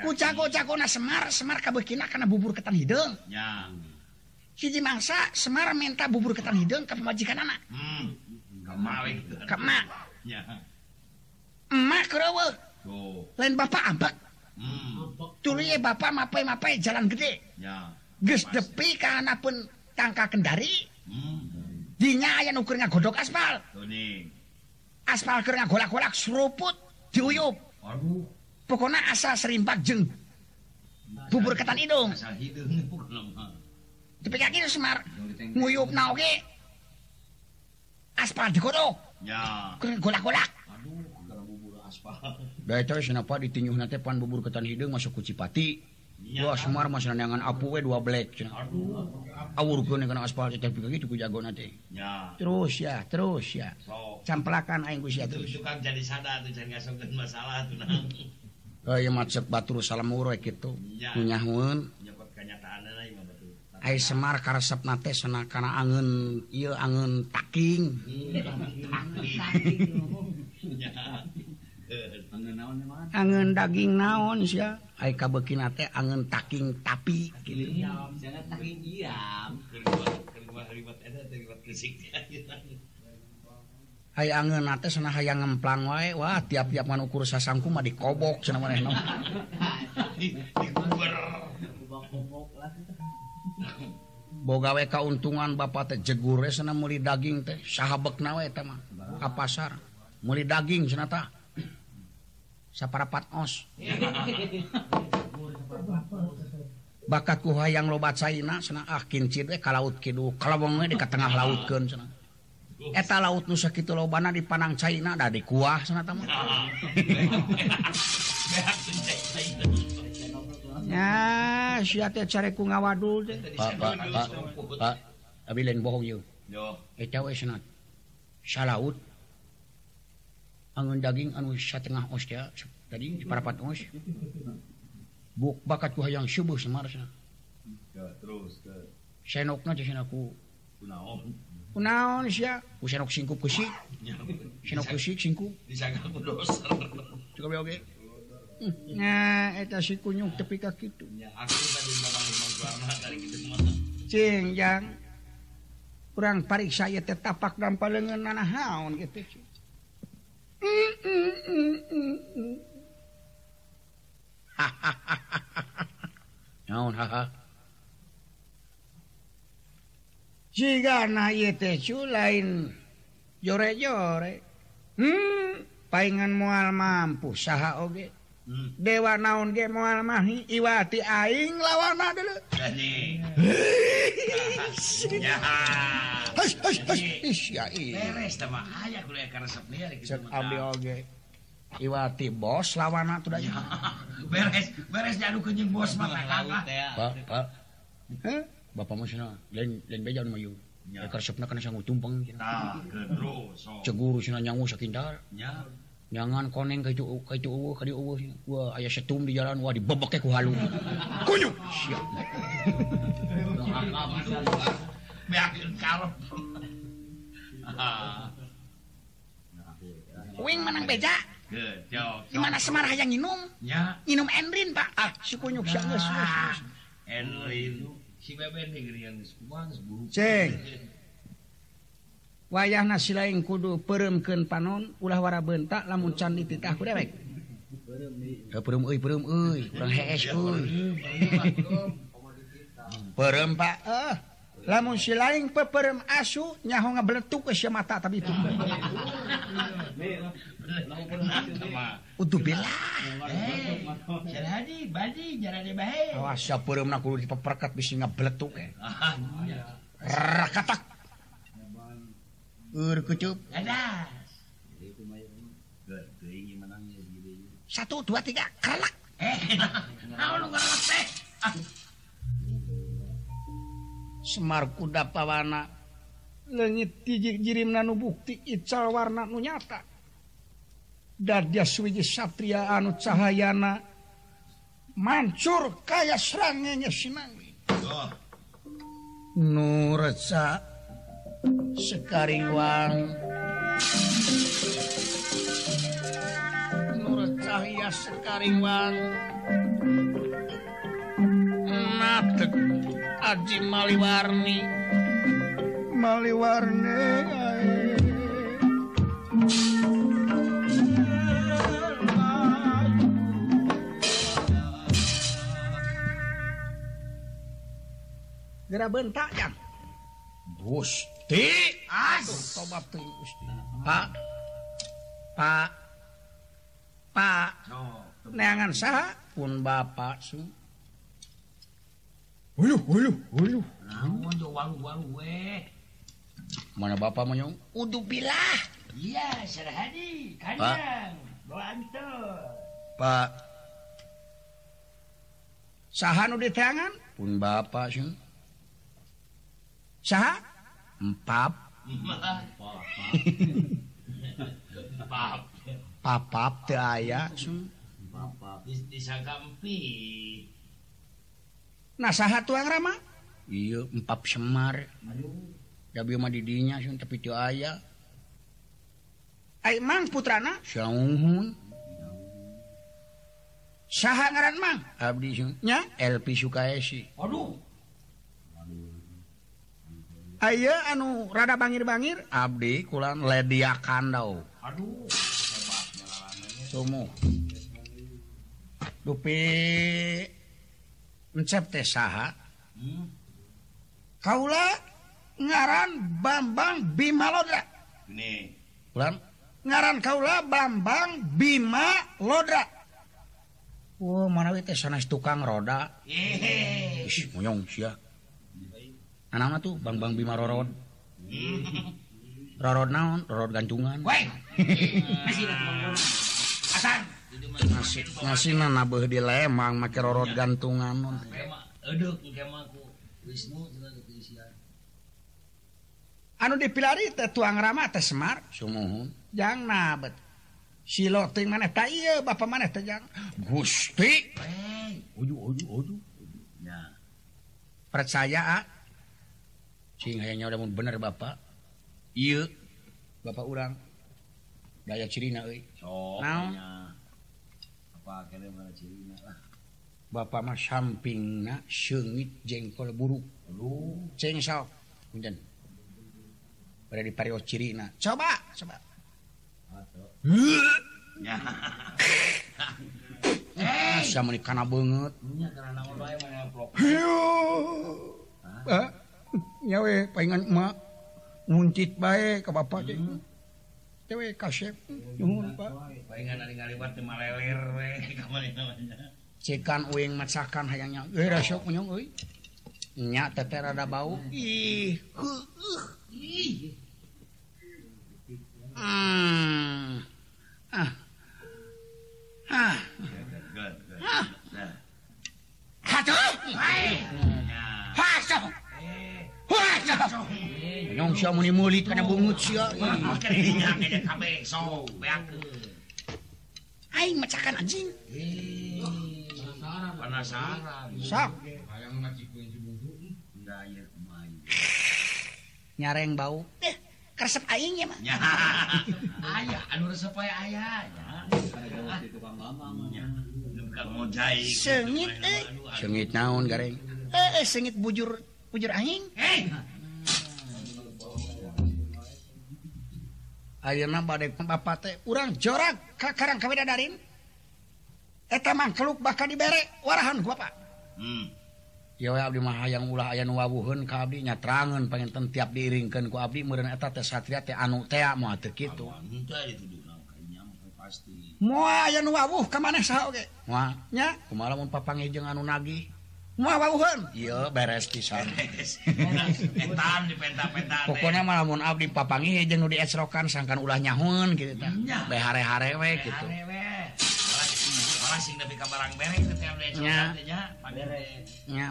Ku cago cago na semar semar kabekina karena bubur ketan hidung. Ya. Hiji mangsa Semar minta bubur ketan hideung ka pamajikan anak Hmm. Emak Ya. emak kereueuh Tuh. lain bapak ambek Hmm. tuluy ye bapak mapai-mapai jalan gede Ya. geus depi ka pun tangka kendari Hmm. dinya aya nu keur ngagodok aspal Tuh nih. aspal keur ngagolak-golak seruput diuyup Aduh. pokoknya asa serimpak jeng bubur ketan hidung Asal hidung dipikir Semar nguyup na oge aspal digodok ya golak-golak Beto kenapa ditinjuh nanti pan bubur ketan hidung masuk kucipati. Dua semar masih nandangan apu we dua black. Awur kene kena aspal cetek pika gitu ku jago nanti. Ya. Terus ya, terus ya. So. Camplakan aing ku sia terus. Itu kan jadi sadar tuh jangan ngasongkeun masalah tuh nah. Oh, eh, ya macet batur salam urek gitu. Nyahun. Hai Semar karesep nate sana kana angen ieu angen taking. angen daging naon sia. Hai kabeuki nate angen taking tapi kitu. Jangan taking diam. Hai angen nate sana hayang ngemplang wae. Wah, tiap-tiap man ukur sasangku mah dikobok cenah manehna. Dikubur. Kobok-kobok. bogawe kauntungan Bapak teh jegure sana muli daging teh sahabat nawe teman ke pasar. Muli daging senata saparapat os. Bakat ku hayang lobat saina sana ah kincir teh ka laut kidul. Kalawengnya di tengah laut kan sana eta laut nusa kitu lobana di panang China ada di kuah sana teman siku ngawadul bohonglaut eh, angun daging anu setengah os ya tadi parapat os buk bakat ku hayang subuh semarsa terus senokna jeung aku kunaon. Kunaon sia? Ku senok singkup kusi senok kusi singkup. disaga ku dosa cukup oge eta si kunyung tepi ka kitu. Ya, aku tadi ngomong ngomong keluarna dari gitu semua. Cing cingjang kurang parik saya tetapak dan palengan nana haon gitu naon haha jika na ieu teh lain jore-jore. Hmm paingan moal mampu saha oge. Hmm. dewa naon ge moal mahi iwati aing lawana dulu Iwati bos lawana tuh dah. Beres beres jadu kenyang bos mah kakak. Pak pak. Bapak mah sana lain lain beja nu mayu. Ya eh, karsepna kana sangu tumpeng. Tah, terus. Ceguru sana nyangu sakindar. Ya. jangan koneng ke ke ke wah ayah setum di jalan wah dibebek ku halu kunyuk siap Wing menang beja Di mana Semar hayang nginum? Ya. Nginum Enrin, Pak. Ah, si kunyuk sia geus. Ah, Enrin. Si Beben nih yang geus kumaha geus buruk. Ceng. wayah nasi lain kudu peremken panon ulah wara bentak lamun can dititah ku dewek. Perem euy perem euy. Urang hees euy. perem. Pak. Eh lamun si lain peperem asu nyaho ngabeletuk ke sia mata tapi itu. Utuh bela. Jadi badi jarane bae. Awas sia peremna kudu dipeperkat bisi ngabeletuk eh. Ah, Rakatak kucup satu dua tiga kelak. kalak Semar kuda pawana. Legit tijik jirim nanu bukti ical warna nu nyata. Dadya dia swiji satria anu cahayana. Mancur kaya serangnya sinangwi oh. Nurca sekariwang Nur cahya sekariwang Nadek Aji Maliwarni Maliwarni Gerak bentak, Kang. Bus. Ti tobat Pak Pak Pak no, neangan sah pun Bapak su. Uluh uluh uluh naon do walu walu we Mana Bapak menyong udu bilah Iya serhadi kanjang Boanto Pak Saha nu diteangan? Pun Bapak sih Saha? empap. Papap teu aya nah saha tuang rama? Iya empap semar. Ya bieu mah didinya sun tapi teu aya. Ai mang putrana? Saunghun saha ngaran mang? Abdi sun nya? LP Sukaesi. Aduh Ayo anu rada bangir-bangir. Abdi kulan ledia kandau Aduh Sumu. Dupi Encep teh saha. Hmm. Kaula ngaran Bambang Bima Lodra Ini Kulan? Ngaran kaula Bambang Bima Lodra Wah, oh, wow, mana teh sanes tukang roda. Hehehe. Ih, monyong sia. nama tuh Bang Bang Bima Rorod Rorod naon Rorod gantungan Wey, ngasih ngasih nana beuh di lemang make rorod gantungan non. Aduh kemah ku Wisnu anu dipilari teh tuang rama teh semar. Sumuhun. Jang nabet. si loting maneh teh ieu bapa maneh teh jang. Gusti! Uju uju uju percaya ah. hanya udah bener Bapak. Iye. Bapak urang. Daya cirina so, Bapak mah samping sengit jengkol buruk lu ceng sok. Dan pada di pario cirina. Coba coba. Asa menikana banget. Hiu. nyawe pengen emak muntit baik ke bapak mm -hmm. cewek kasep nyuhun pak. pengen ningali batu maleler we kamari namanya. Cekan uing masakan hayangnya. Euy rasok oh. nyong euy. Nya teteh rada bau. Ih heuh ih. Hmm. Ah. Ah. Ah. Hatuh! Hai! Hatuh! Nyong sia muni meuli kana bungut sia. Aing macakan anjing. Nyareng bau. Eh, resep airnya aya anu supaya ayanya sengit eh. Sengit naon gareng? Eh, eh sengit bujur. pujur aing hey. Ayeuna badai bapak teh urang jorak ka karang ka darin. Eta mangkeluk bakal dibere warahan ku bapak. Hmm. Ya we abdi mah hayang ulah aya nu wawuheun ka abdi nyatrangeun panginten tiap diiringkeun ku abdi meureun eta teh satria teh anu tea moal teu kitu. Moal aya nu wawuh ka maneh saha oge. Moal nya kumaha lamun papanggih jeung anu nagih. beres pokoknya malamun Abdi papangi jeung diesrokan sangkan ulah nyahun gitu behare-harewe gitu.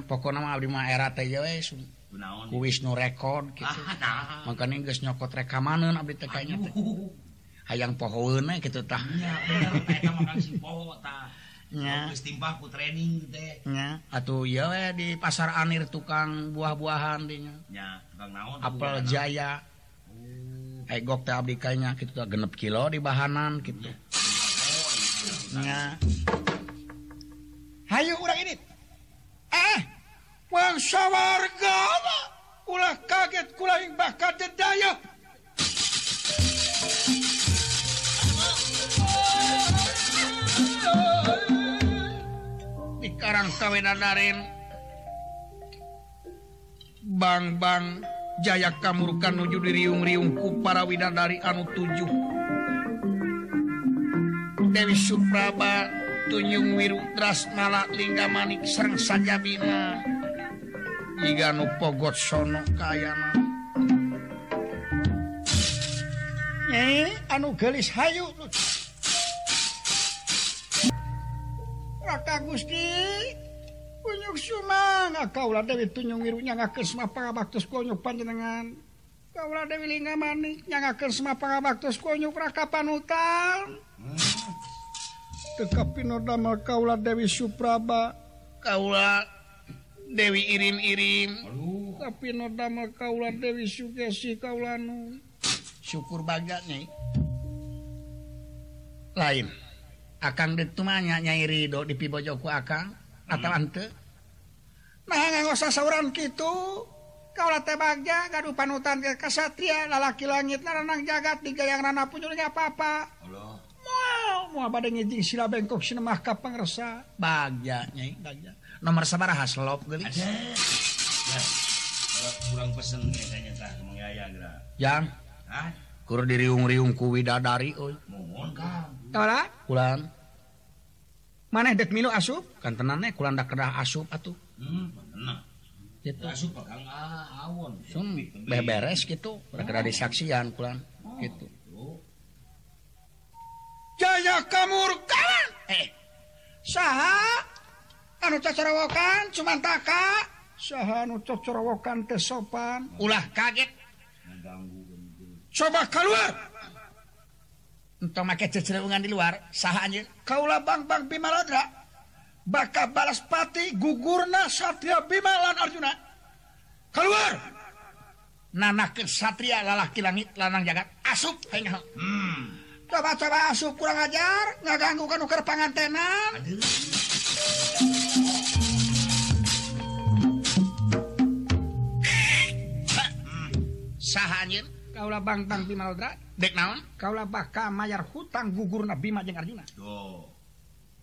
pokok nama Abdi mah era teh we ku Wisnu rekod gitu. Makanya geus nyokot rekamanun Abdi teh kayaknya hayang pohoeun gitu tah. timpah ku training atuh di pasar Anir tukang buah-buahan dinya apel Jaya. Eh, Egok teh abdi kayaknya gitu genep kilo di bahanan gitu nya. Hayu urang ini eh wang sawarga ulah kaget kula ing bakal dedaya. Karang Kawenanarin bang Jaya Kamurkan nuju diriung-riungku para widadari anu tujuh. Dewi Supraba Tunjung Wiru Drasmala Lingga Manik Serang Sajabina Iga nu pogot sono kayana Nyai eh, anu gelis hayu. lucu Nota Gusti Kunyuk sumang ah, kaulah Dewi tunyung wirunya ngakes semua baktus kunyuk panjenengan. Kaulah Dewi lingga manik nya semua mapa kunyuk raka panutan hutan tekapi kaulah Dewi Supraba. Kaulah Dewi Irin-irim tapi nodamel kaulah Dewi Sugesi kaulah nu. Syukur baganya lain. akan Ridho di pibojoku akan atau hmm. ante? Nah nggak usah sauran gitu kalau tebaga gaduh panutan ke kesatria lalaki langit naranang jagat tiga yang rana punyulnya apa-apa mau mau pada ngejing sila bengkok sinemah kapang resa bagja nyai bagja. Nomor sabaraha selop gelis kurang pesen kayaknya tah kemang yaya gerak. Yang? Ah kur diriung-riung ku widadari euy mohon kang. Ora? Kulan. Maneh dek milu asup? Kan tenane kulan dak kedah asup atuh. Hmm, bener. Gitu. Asup bakal awon. sum beberes gitu, bergerak oh. disaksian kulan oh, gitu. Oh. Jaya kamurkan. Eh. Saha anu cacarawokan cuman taka. Saha anu cacarawokan teh sopan. Ulah kaget. Coba keluar. Entah make cecereungan di luar. Saha anjir? Kaulah bang bang Bimaladra. Baka balas pati gugurna Satria Bima lan Arjuna. Keluar. Nanakeun Satria lalaki langit lanang jagat asup hayang Hmm. coba-coba asup kurang ajar nggak ganggu kan uker pangantenan Aduh. sahanyin Kaula Bangtang Bimaldra dek naon? Kaula baka mayar hutang gugur Nabi Majeng Arjuna oh.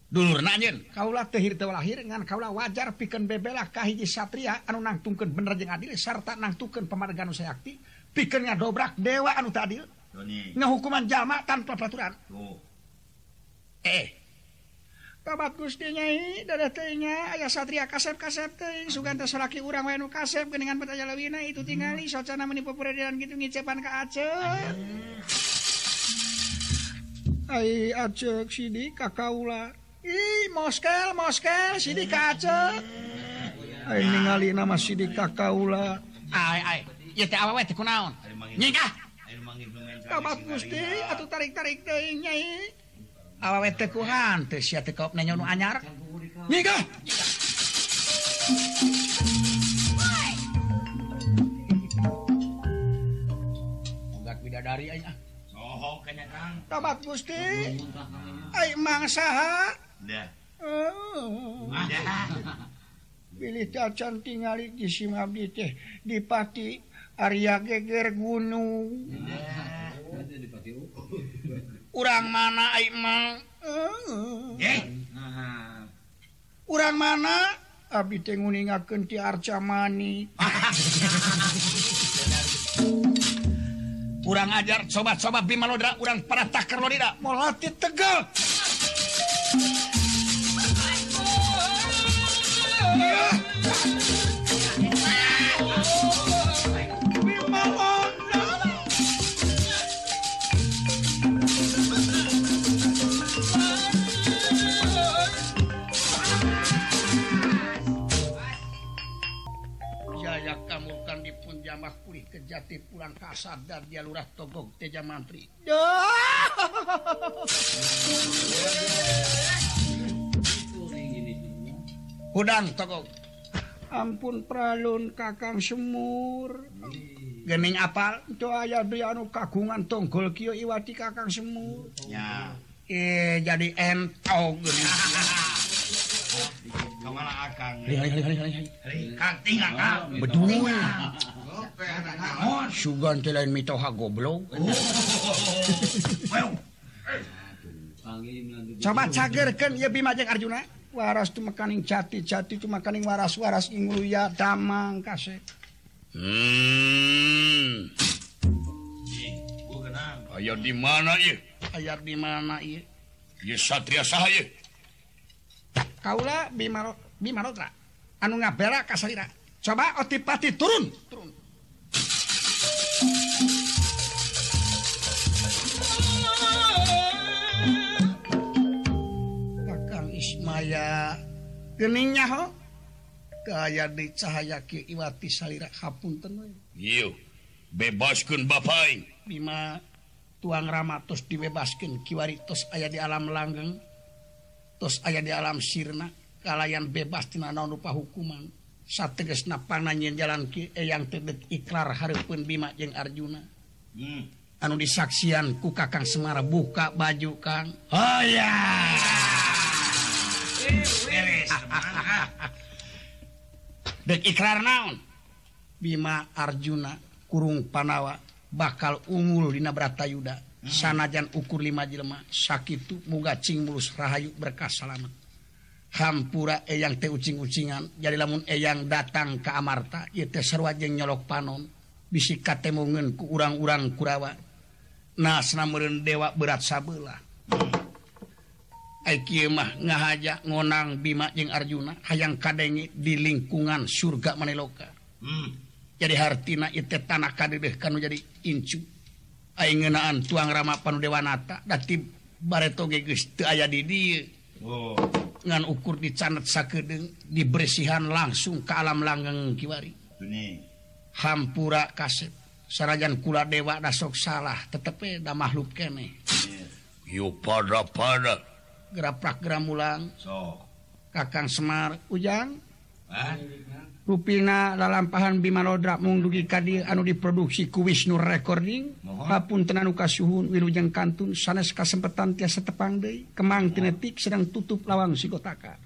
dulu nanyin Kaula tehir lahir ngan kaula wajar pikeun bebelah ka hiji satria anu nangtungkeun bener jeung adil sarta nangtungkeun pamarga anu sayakti pikeun ngadobrak dewa anu teu adil. Ngahukuman jalma tanpa peraturan. Oh. eh kabat Gustinyai dadanya aya Satria kasep kasep teuing sugan teh salaki urang wae nu kasep geuningan petanya lewina itu tingali socana menipu peredaran gitu ngicepan ka Aceh. Hai Aceh Sidi ka kaula. Ih moskel moskel Sidi ka Aceh. Hai ningali nama Sidi ka kaula. Ai ai. Ieu teh awewe teh kunaon? Nyingkah Kabat Gusti atuh tarik-tarik teh nyai. awawet tekuhan teh sia teh kaop nanya nu anyar. Nyigah Budak bidadari aja ah. Soho kanya kang. Tobat Gusti. Ay mang saha Dah Pilih cacan tingali di simabdi teh Dipati Arya geger gunung. urang mana Amal urang mana? Abi tenguningaken ti Arcamani kurang ajar sobat-sobat Bimalodra urang para takar Lodira. Mau latih tegal Yeah. jamah pulih kejati pulang kasar dan dia lurah togog teja mantri hudang togog ampun pralun kakang semur gening apal itu ayah dia anu kagungan tonggol kio iwati kakang semur ya eh jadi entog gening kemana akang? Hari hari hari hari hari. Kanting akang. Betul. Sugan teh lain mitoha goblok. Coba cagerkeun ieu Bima jeung Arjuna. Waras tu makaning jati, jati tu makaning waras, waras ingluya damang kasih. Hmm. Ayah di mana ieu? Ayah di mana ieu? Ieu satria saha ieu? Kaula Bima Bima Rotra. Anu ngaberak ka salira. Coba otipati turun, turun. Kakang Ismaya geningnya ho kaya di cahaya Ki Iwati salira hapunten we. Iya. Bebaskeun bapain. Bima tuang ramatos dibebaskeun kiwaritos aya di alam langgeng. Tos aya di alam sirna kalayan bebas tina naon rupa hukuman. satgesna pananyin jalan ki eh, eyang tedek ikrar Harpun Bima jeung Arjuna. Hmm. anu disaksian ku Kakang Semar buka baju Kang. Oh ya Dek ikrar naon? Bima Arjuna kurung Panawa bakal unggul dina Bratayuda sanajan ukur 5 jelma sakit mugacing mulus Rahayu berkas salamet hampura eyang teh ucing-ucingan. Jadi lamun eyang datang ke Amarta ia teh sarwa jeung nyolok panon. Bisi katemongeun ku urang-urang Kurawa. Nah meureun dewa berat sabelah ai kieu mah ngahaja ngonang Bima jeung Arjuna hayang kadenge di lingkungan surga maneloka. Hmm. jadi hartina ieu tanah kadedeh kanu jadi incu. Aing ngeunaan tuang rama panu dewanata da ti bareto geus teu aya di dieu. Oh. ngan ukur dicanet sakedeng dibersihan langsung ke alam langgeng kiwari. Hampura kasep. Sarajan kula dewa dasok salah tetepe da makhluk kene. Yu pada pada. Geraprak geramulang so kakang semar ujang? Hah? Rupina lalampahan Bimalodra mungdugi Kadi anu diproduksi ku Wisnu recording Mohon. Hapun tenanuka suhun Wilujeng Kantun sanes kasempatan tiasa tepang deui. Kemang tinetik sedang tutup lawang sigotaka.